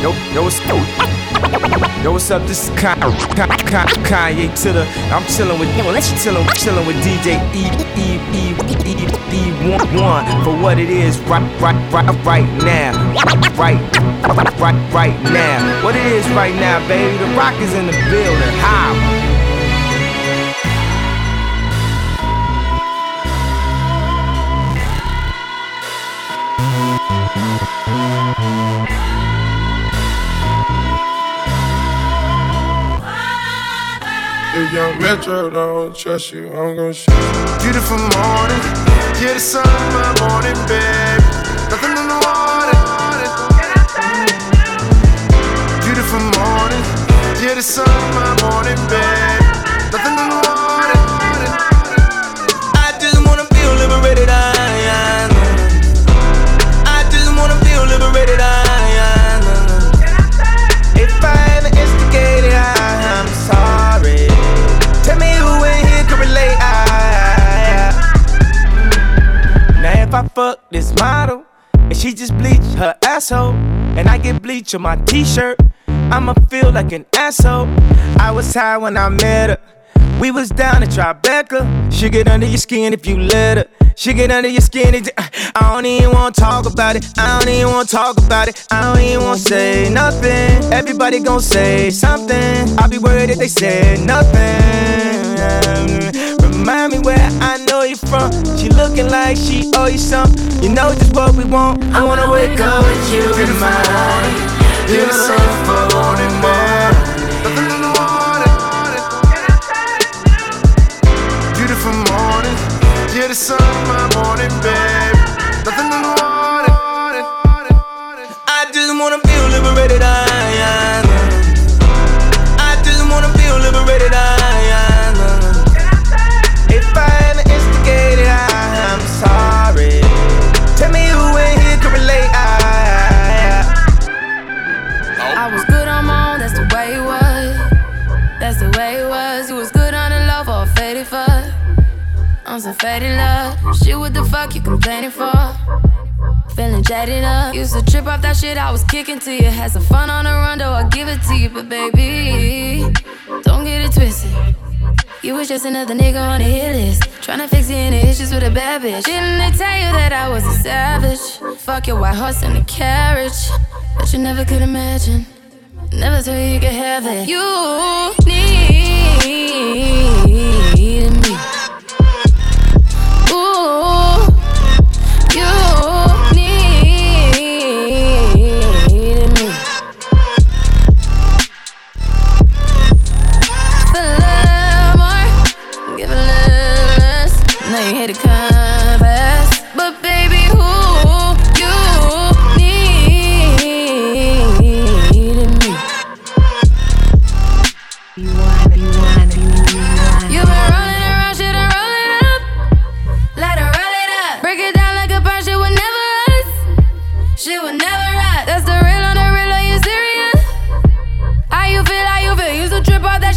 Yo, yo, what's yo? Yo, what's up? This is Kanye Kanye to the. I'm chilling with yo. Let's chilling, chilling with DJ E E E E E one one for what it is right, right, right, right now, right, right, right, right now. What it is right now, baby. The Rock is in the building. How? If young Metro don't trust you, I'm gonna shoot you. Beautiful morning, yeah, the sun my morning, babe. Nothing in the water. Beautiful morning, yeah, the sun my morning, babe. Asshole, and I get bleach on my t-shirt, I'ma feel like an asshole. I was high when I met her. We was down in Tribeca. She get under your skin if you let her. She get under your skin. I don't even wanna talk about it. I don't even wanna talk about it. I don't even wanna say nothing. Everybody gon' say something. I'll be worried if they say nothing. Remind me where I know you from. She looking like she owe you something. You know just what we want. I wanna wake up with you in my morning. Beautiful Used to trip off that shit I was kicking to you. Had some fun on the run, though I give it to you. But baby, don't get it twisted. You was just another nigga on the hit list. Tryna fix any issues with a bad bitch. Didn't they tell you that I was a savage? Fuck your white horse and a carriage. But you never could imagine. Never thought you could have it. You need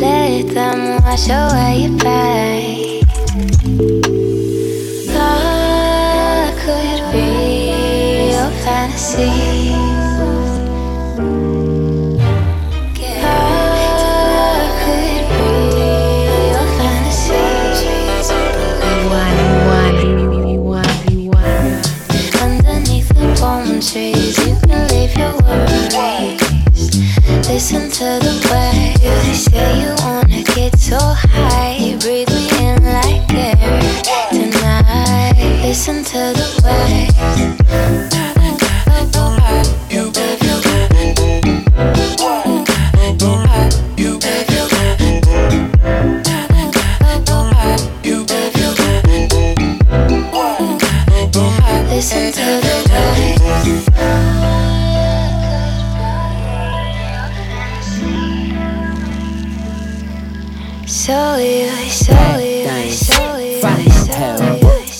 let them wash away your pain. Love could be your fantasy. So high. Breathe me in like air tonight. Listen to the way. Listen to the So you, so you, Fine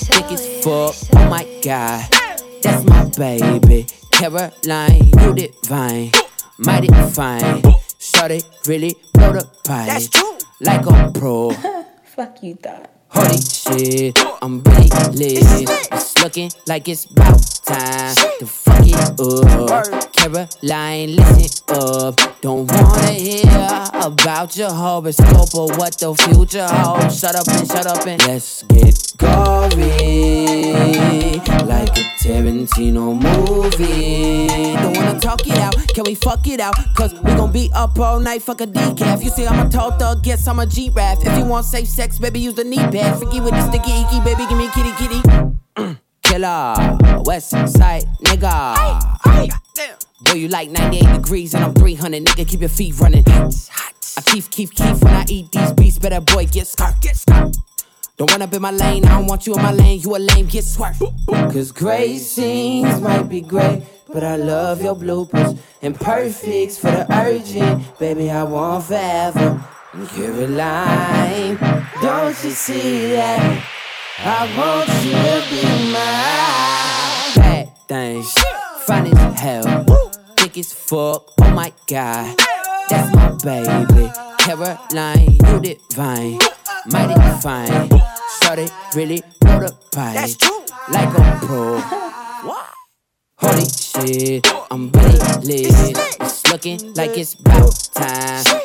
thick as. Oh my god, that's my baby. Caroline, you divine, mighty fine. Shorty really blow the pipe. That's true. Like a pro. Fuck you thought. Holy shit, I'm really lit. It's looking like it's about time to fuck it up. Caroline, listen up. Don't wanna hear about your horoscope or what the future holds. Shut up and shut up and let's get gory. Like a Tarantino movie. Don't wanna talk it out, can we fuck it out? Cause we gon' be up all night, fuck a decaf. You see, I'm a tall thug, guess I'm a G-Rap. If you want safe sex, baby, use the knee pad. Freaky with the sticky icky, baby, give me kitty kitty. Killer, West Side nigga. Boy, you like 98 degrees and I'm 300, nigga, keep your feet running. hot I keep, keep, keep when I eat these beats, better boy, get scarf, get scarf. Don't run up in my lane, I don't want you in my lane, you a lame, get swerved. Cause great scenes might be great, but I love your bloopers. And perfects for the urgent, baby, I want forever. Caroline, don't you see that? I want you to be mine. Bad things, fine as hell, thick as fuck, oh my god. That's my baby, Caroline, you divine, mighty fine. Started really blow the pipe, like a pro. Holy shit, I'm really lit. It's looking like it's about time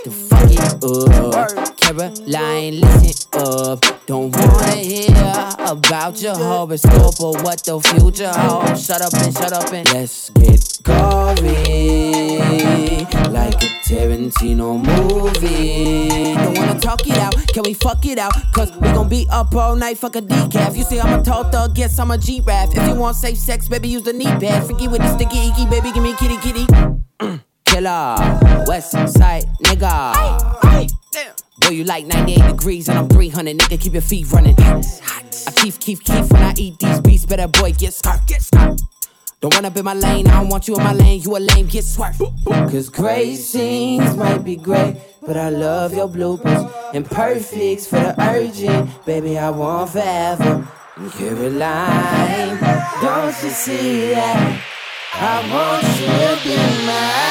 it up. Caroline, listen up. Don't wanna hear about your horoscope or what the future holds. Shut up and shut up and let's get gory. Like a Tarantino movie. Don't wanna talk it out, can we fuck it out? Cause we gon' be up all night, fuck a decaf. You see, I'm a tall thug, guess I'm a G-Rap. If you want safe sex, baby, use the knee pad. Freaky with the sticky icky, baby, give me kitty kitty. Mm. Killer, West Side nigga. Boy, you like 98 degrees and I'm 300, nigga, keep your feet running. I keep, keep, keep when I eat these beats, better boy, get scarf, get scarf. Don't run up in my lane, I don't want you in my lane, you a lame, get swerved. Cause great scenes might be great, but I love your bloopers. And perfects for the urgent, baby, I want forever. Caroline, don't you see that? I want you to be mine.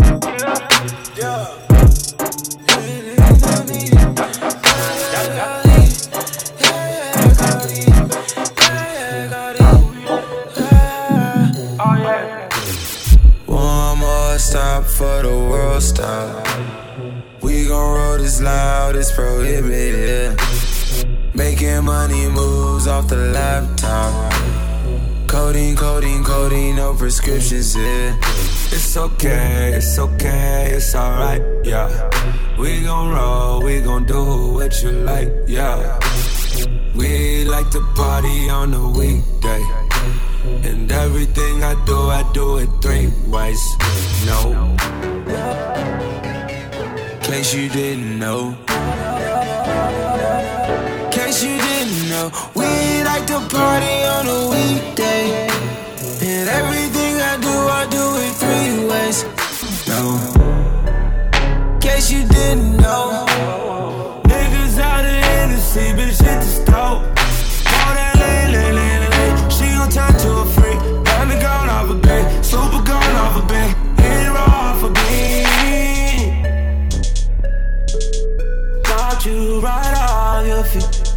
loud, it's prohibited. Making money moves off the laptop. Coding, coding, coding, no prescriptions, yeah. It's okay, it's okay, it's alright, yeah. We gon' roll, we gon' do what you like, yeah. We like to party on the weekday. And everything I do, I do it three ways. No. Case you didn't know. Case you didn't know. We like to party on a weekday. And everything I do, I do it three ways. No. Case you didn't know. Niggas out of Hennessy, bitch, hit the stove. All that lane, lane, lane, lane. She gon' turn to a Got you right off your feet.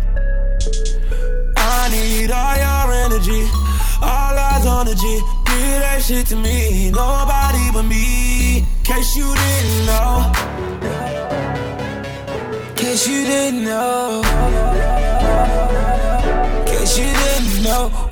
I need all your energy. All eyes on the G. Give that shit to me. Nobody but me. Case you didn't know. Case you didn't know. Case you didn't know.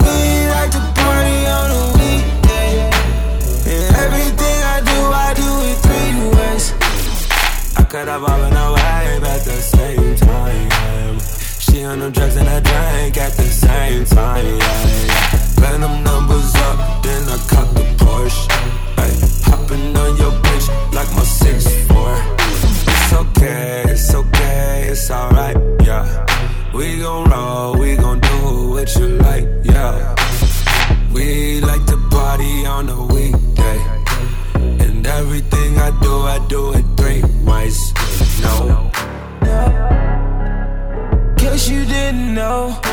Could have all been away at the same time. She on the drugs and I drink at the same time. Yeah. Them numbers up, then I cut the Porsche. Ay, hopping on your bitch like my six four. It's okay, it's okay, it's alright. Yeah, we gon' roll, we gon' do what you like. Yeah, we like to party on a know.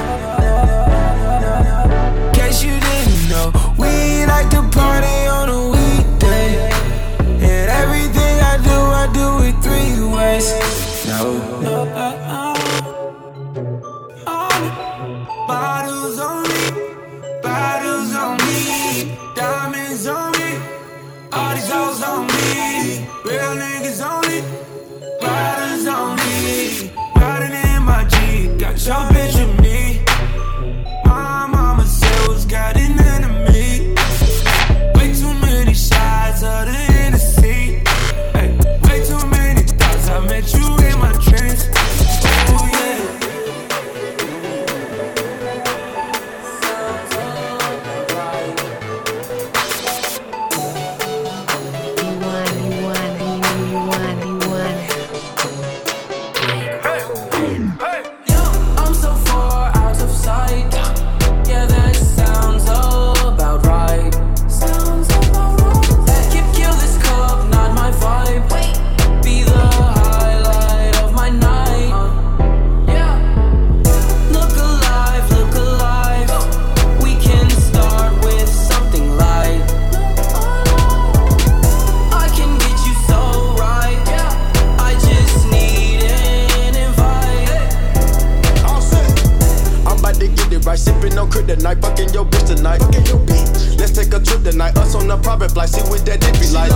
Us on the private flight, see what that be like.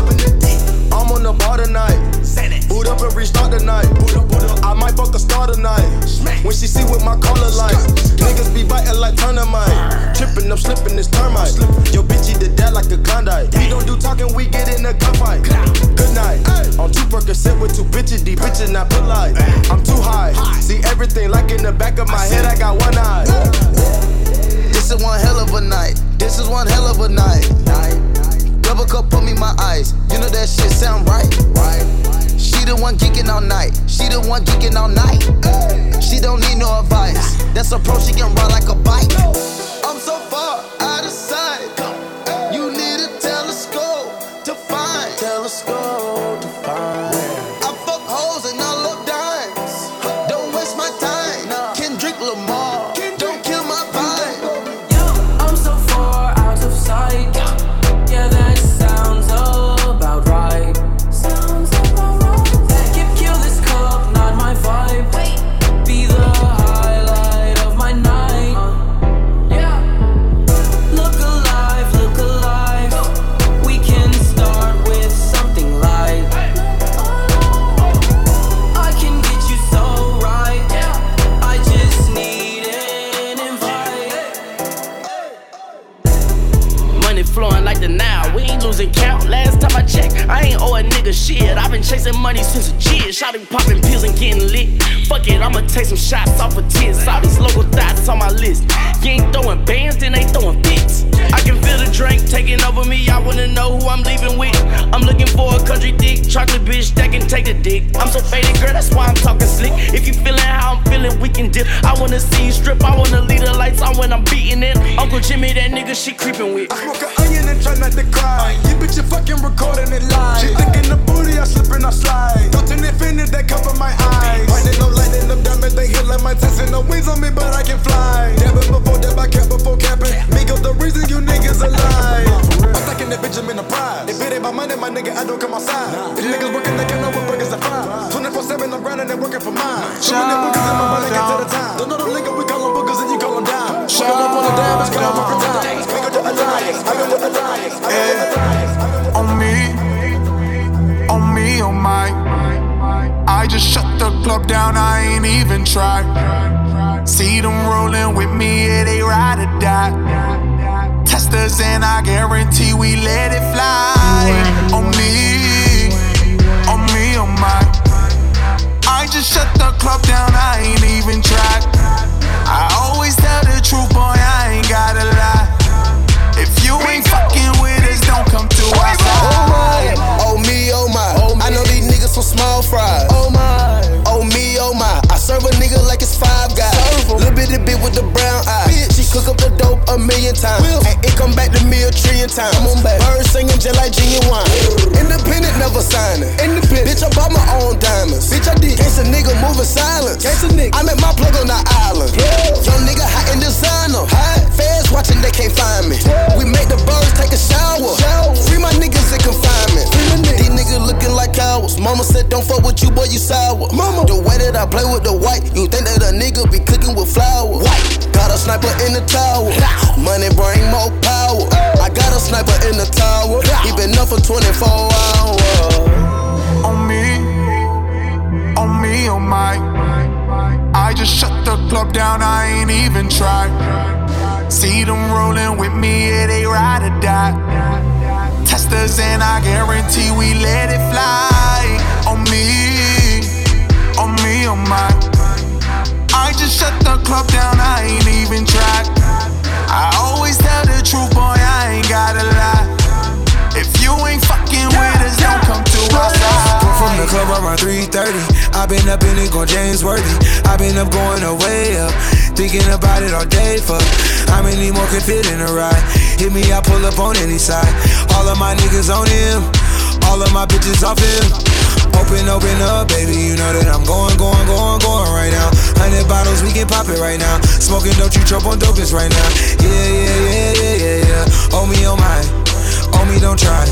I'm on the bar tonight, boot up and restart tonight. I might fuck a star tonight, when she see what my color like. Niggas be biting like turnamite, tripping, I'm slipping this termite. Your bitch eat the dad like a Klondike. We don't do talking, we get in a gunfight. Good night, on two Percocet with two bitches, these bitches not polite. I'm too high, see everything like in the back of my head, I got one eye. This is one hell of a night. This is one hell of a night. Double cup, put me my eyes. You know that shit sound right. Right. She the one geeking all night. She the one geeking all night. She don't need no advice. That's a pro. She can ride like a bike. I'm so far out of sight. You need a telescope to find. Telescope to find. I fuck hoes and I love dimes. Don't waste my time. Kendrick Lamar. Kid. Popping pills and getting lit. Fuck it, I'ma take some shots off of tits. All these local thoughts on my list. You ain't throwing bands, then they throwing fits. I can feel the drink taking over me. I wanna know who I'm leaving with. I'm looking for a country dick, chocolate bitch that can take the dick. I'm so faded, girl, that's why I'm talking slick. If you feeling how I'm feeling, we can dip. I wanna see you strip. I wanna leave the lights on when I'm beating it. Uncle Jimmy, that nigga she creeping with. I smoke an onion and try not to cry. You bitch, you fucking recording it live. She thinking the booty, I slip and I slide. Turn infinite, that cover my eyes. Finding no light in them diamonds, they hit like my testing. No wings on me, but I can fly. Dabbing before dab, I cap before capping. Make up the reason you niggas alive. I'm stacking that bitch up in a prize. If it ain't my money, my nigga, I don't come outside. If niggas working, they can know 7, I'm grinding and working for mine. Them boogers in my mind, I get to the time. Don't know the we call them boogers and you call them dime. Fucking up on the dime, it's called time. Go to Alliance, I go to Alliance, I go to Alliance. On me, on me, on my. I just shut the club down, I ain't even try. See them rolling with me, yeah, they ride or die. Testers, and I guarantee we let it fly. On me, just shut the club down, I ain't even try. I always tell the truth, boy, I ain't gotta lie. If you ain't fucking with us, don't come to our oh, side. Oh me, oh my. Oh, I know these niggas some small fries. Oh my. Oh me, oh my. I serve a nigga like it's five guys. Little bitty bit with the brown million times. And it come back to me a trillion times. Come on back. Birds singing just like genuine. Independent, never signing. Independent. Bitch, I bought my own diamonds. Bitch, I did. Case a nigga moving silence. Case a nigga. I met my plug on the island. Young nigga hot in designer. Hot. Feds watching, they can't find me. We make the birds take a shower. Free my niggas in confinement. These niggas looking like cowards. Mama said, don't fuck with you, boy, you sour. Mama. The way that I play with the white, you think that a nigga be cooking with flour. White. Got a sniper in the tower. Money bring more power. I got a sniper in the tower. He been up for 24 hours. on me, on me, on my. I just shut the club down, I ain't even try. See them rolling with me, yeah, they ride or die. Testers, and I guarantee we let it fly. On me, on me, on my. I just shut the club down, I ain't even try. I always tell the truth, boy, I ain't gotta lie. If you ain't fucking with us, don't come to our side. Come from the club around 3:30. i been up in it going James Worthy. i been up going away up. Thinking about it all day, fuck. How many more could fit in a ride? Hit me, I pull up on any side. All of my niggas on him. All of my bitches off him. Open, open up, baby. You know that I'm going, going, going, going right now. Hundred bottles, we can pop it right now. Smoking, don't you choke on dopest right now. Yeah, yeah, yeah, yeah, yeah, yeah. Oh me, oh my. Oh me, don't try.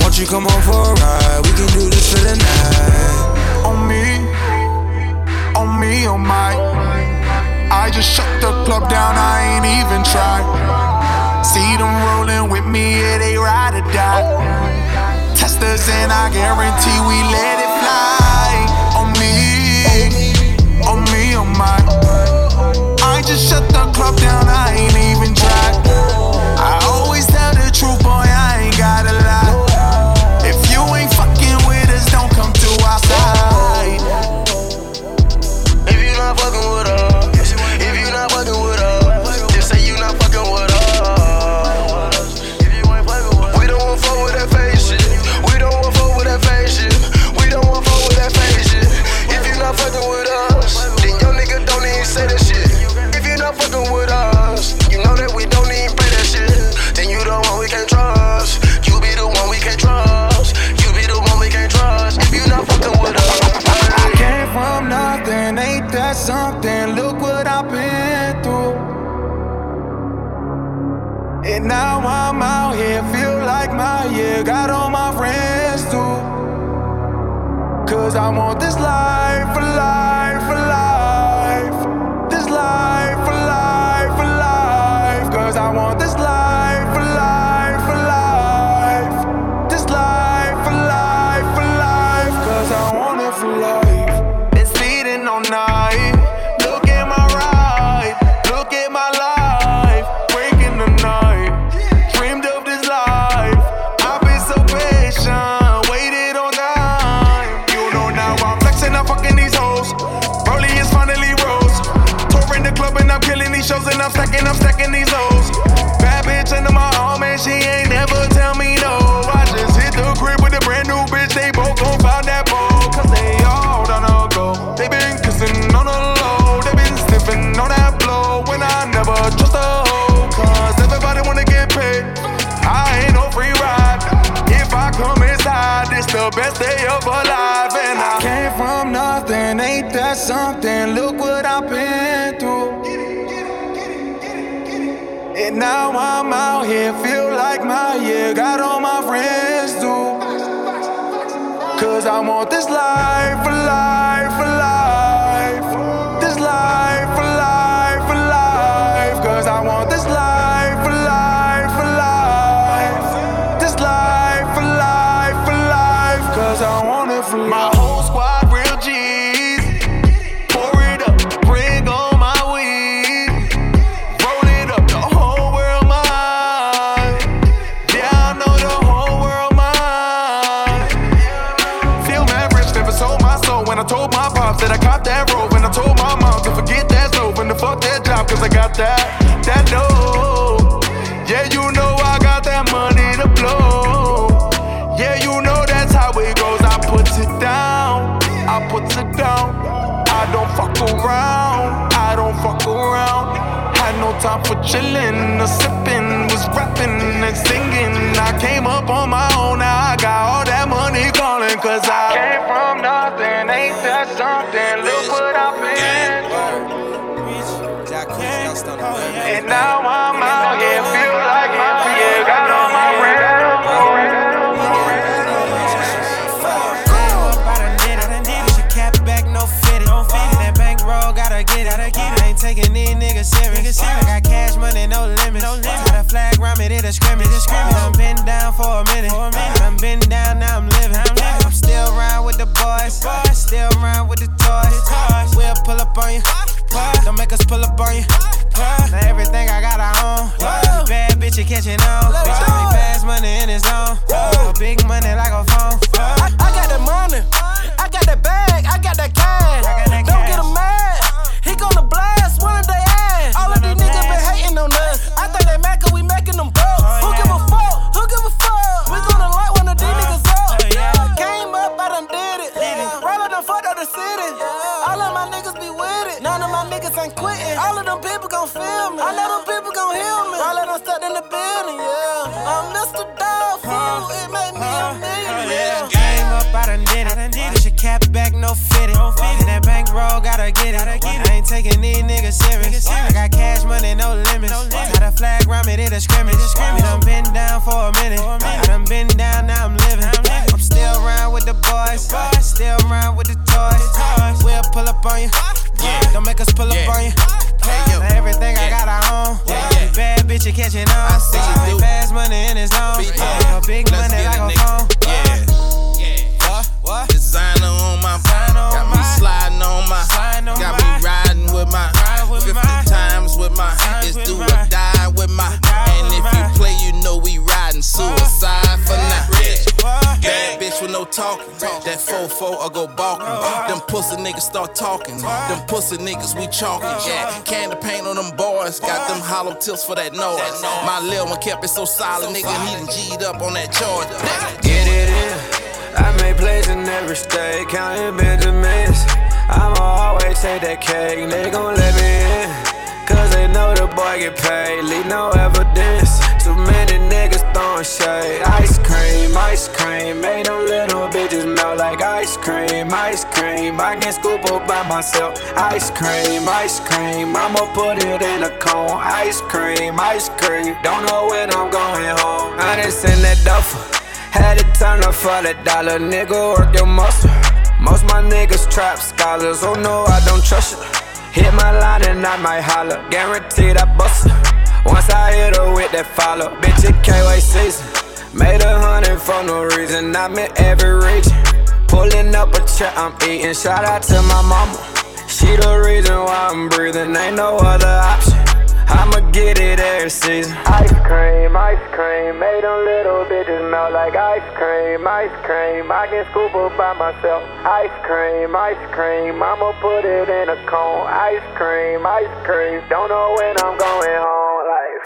Won't you come on for a ride? We can do this for the night. on me, on me, on my. I just shut the club down, I ain't even try. See them rolling with me, yeah, they ride or die. Testers, and I guarantee we let it fly. On me, on me, on my. I just shut the club down, I ain't ain't that something? Look what I've been through. And now I'm out here, feel like my year, got all my friends too. Cause I want this life life life. That I caught that road. When I told my mom to forget that stove and to fuck that job, cause I got that, that dough. Yeah, you know I got that money to blow. Yeah, you know that's how it goes. I put it down, I put it down. I don't fuck around, I don't fuck around. Had no time for chillin' or sippin', was rapping and singing. I came up on my own, now now I'm out here, feel like my year, got all my rent. Get it. Ain't these niggas serious. I got cash money, no limit. Got a flag me, did a scrimmage. I'm been down for a minute. I'm been down, now I'm living. I'm still around with the boys. Still around with the toys. We'll pull up on you. Don't make us pull up on you. You catching on. Bitch, I make fast money in his zone. For a minute. I done been down, now I'm living. I'm still around with the boys. Still around with the toys. We'll pull up on you. Don't make us pull up on you. Now everything I got, I own. Bad bitch, you catching on. I see you do. Fast money in his zone. Big That 4-4 go balking. Oh, them pussy niggas start talking. Them pussy niggas we chalking. Yeah, oh, candy paint on them boys. Got them hollow tips for that noise. My lil one kept it so solid, nigga. He done G'd up on that charge. Get it in. I made plays in every state, counting Benjamins. I'ma always take that cake, they gon' let me in. Cause they know the boy get paid, leave no evidence. Throwing shade. Ice cream, ice cream, made them little bitches melt like ice cream, ice cream. I can scoop up by myself. Ice cream, ice cream, I'ma put it in a cone. Ice cream, ice cream, don't know when I'm going home. I done send that duffel. Had it turn up for that dollar, nigga, work your muscle. Most my niggas trap scholars, oh no, I don't trust you. Hit my line and I might holler, guaranteed I bust. Once I hit her with that follow, bitch, it K-Way season. Made a hundred for no reason, I'm in every region. Pulling up a check, I'm eating. Shout out to my mama. She the reason why I'm breathing, ain't no other option. I'ma get it every season. Ice cream, ice cream, made them little bitches melt like ice cream, ice cream. I can scoop up by myself. Ice cream, ice cream, I'ma put it in a cone. Ice cream, ice cream, don't know when I'm going home.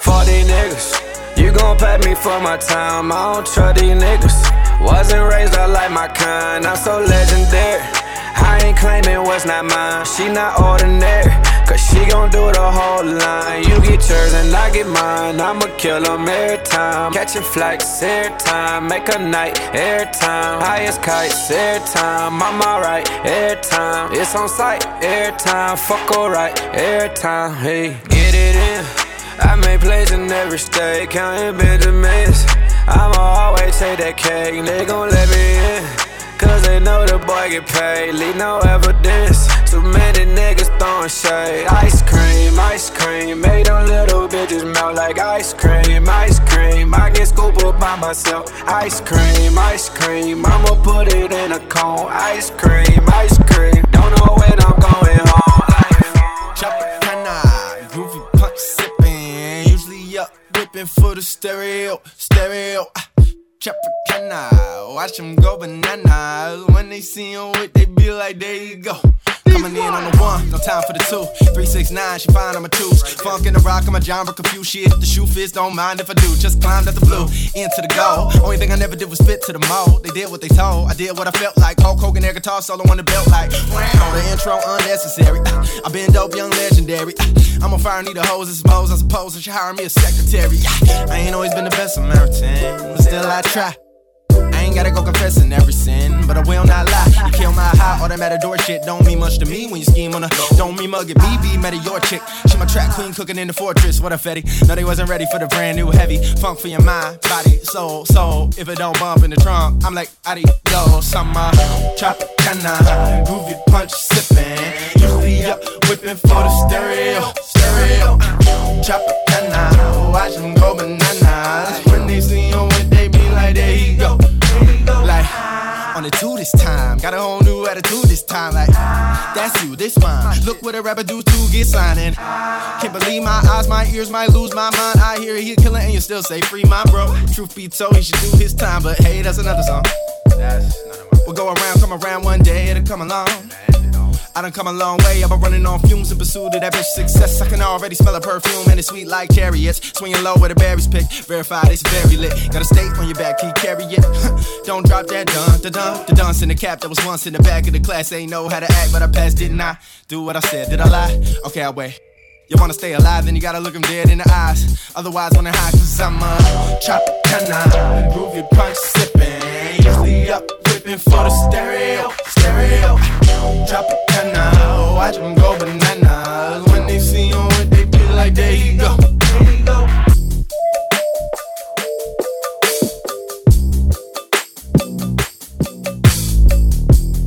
Like 40 niggas, you gon' pay me for my time. I don't trust these niggas. Wasn't raised up like my kind, I'm so legendary. I ain't claiming what's not mine, she not ordinary. Cause she gon' do the whole line. You get yours and I get mine. I'ma kill them every time. Catching flights every time. Make a night every time. Highest kites every time. I'm alright every time. It's on sight every time. Fuck alright every time. Hey, get it in. I make plays in every state. Counting Benjamins. I'ma always take that cake. They gon' let me in. Cause they know the boy get paid, leave no evidence. Too many niggas throwing shade. Ice cream, ice cream, made them little bitches melt like ice cream, ice cream. I get scooped up by myself. Ice cream, ice cream, I'ma put it in a cone. Ice cream, ice cream, don't know when I'm going for the stereo, stereo. Tropicana, watch them go bananas. When they see him with, they be like, there you go. Coming in on the one, no time for the two. Three, six, nine, she fine on my twos. Funk in the rock on my genre, confused shit. The shoe fits, don't mind if I do. Just climbed at the blue, into the goal. Only thing I never did was fit to the mold. They did what they told, I did what I felt like. Hulk Hogan, their guitar solo on the belt, like, wow, the intro unnecessary. Ah, i been dope, young legendary. Ah, I'm on fire, need a hose, I suppose. I suppose I should hire me a secretary. Ah, I ain't always been the best Samaritan, but still I try. I ain't gotta go confessing every sin, but I will not lie. You kill my high, all that matador shit don't mean much to me when you scheme on a. Don't mean mugging me, be mad at your chick. She my track queen cooking in the fortress. What a fetty. No, they wasn't ready for the brand new heavy funk for your mind, body, soul, soul. If it don't bump in the trunk, I'm like, adios, summer. Tropicana, groovy punch sipping. Usually up, whipping for the stereo, stereo. Tropicana, watch them go bananas. There you go. Like, on the two this time. Got a whole new attitude this time. Like, that's you, this mine. Look what a rapper do to get signing. Can't believe my eyes, my ears might lose my mind. I hear he killing and you still say free my bro. Truth be told, he should do his time. But hey, that's another song. We'll go around, come around one day, it'll come along. I done come a long way. I've been running on fumes in pursuit of that bitch success. I can already smell a perfume and it's sweet like chariots. Swinging low where the berries pick. Verified it's very lit. Got a state on your back, you carry it? Don't drop that dun, da dun, the dunce in the cap that was once in the back of the class. Ain't know how to act, but I passed, didn't I? Do what I said, did I lie? Okay, I'll wait. You wanna stay alive, then you gotta look him dead in the eyes. Otherwise, wanna hide, cause I'm a Tropicana, groovy punch sipping. Usually up, whipping for the stereo, stereo. Tropicana, watch oh, them go bananas. When they see you they be like, there you go. There you go.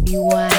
You want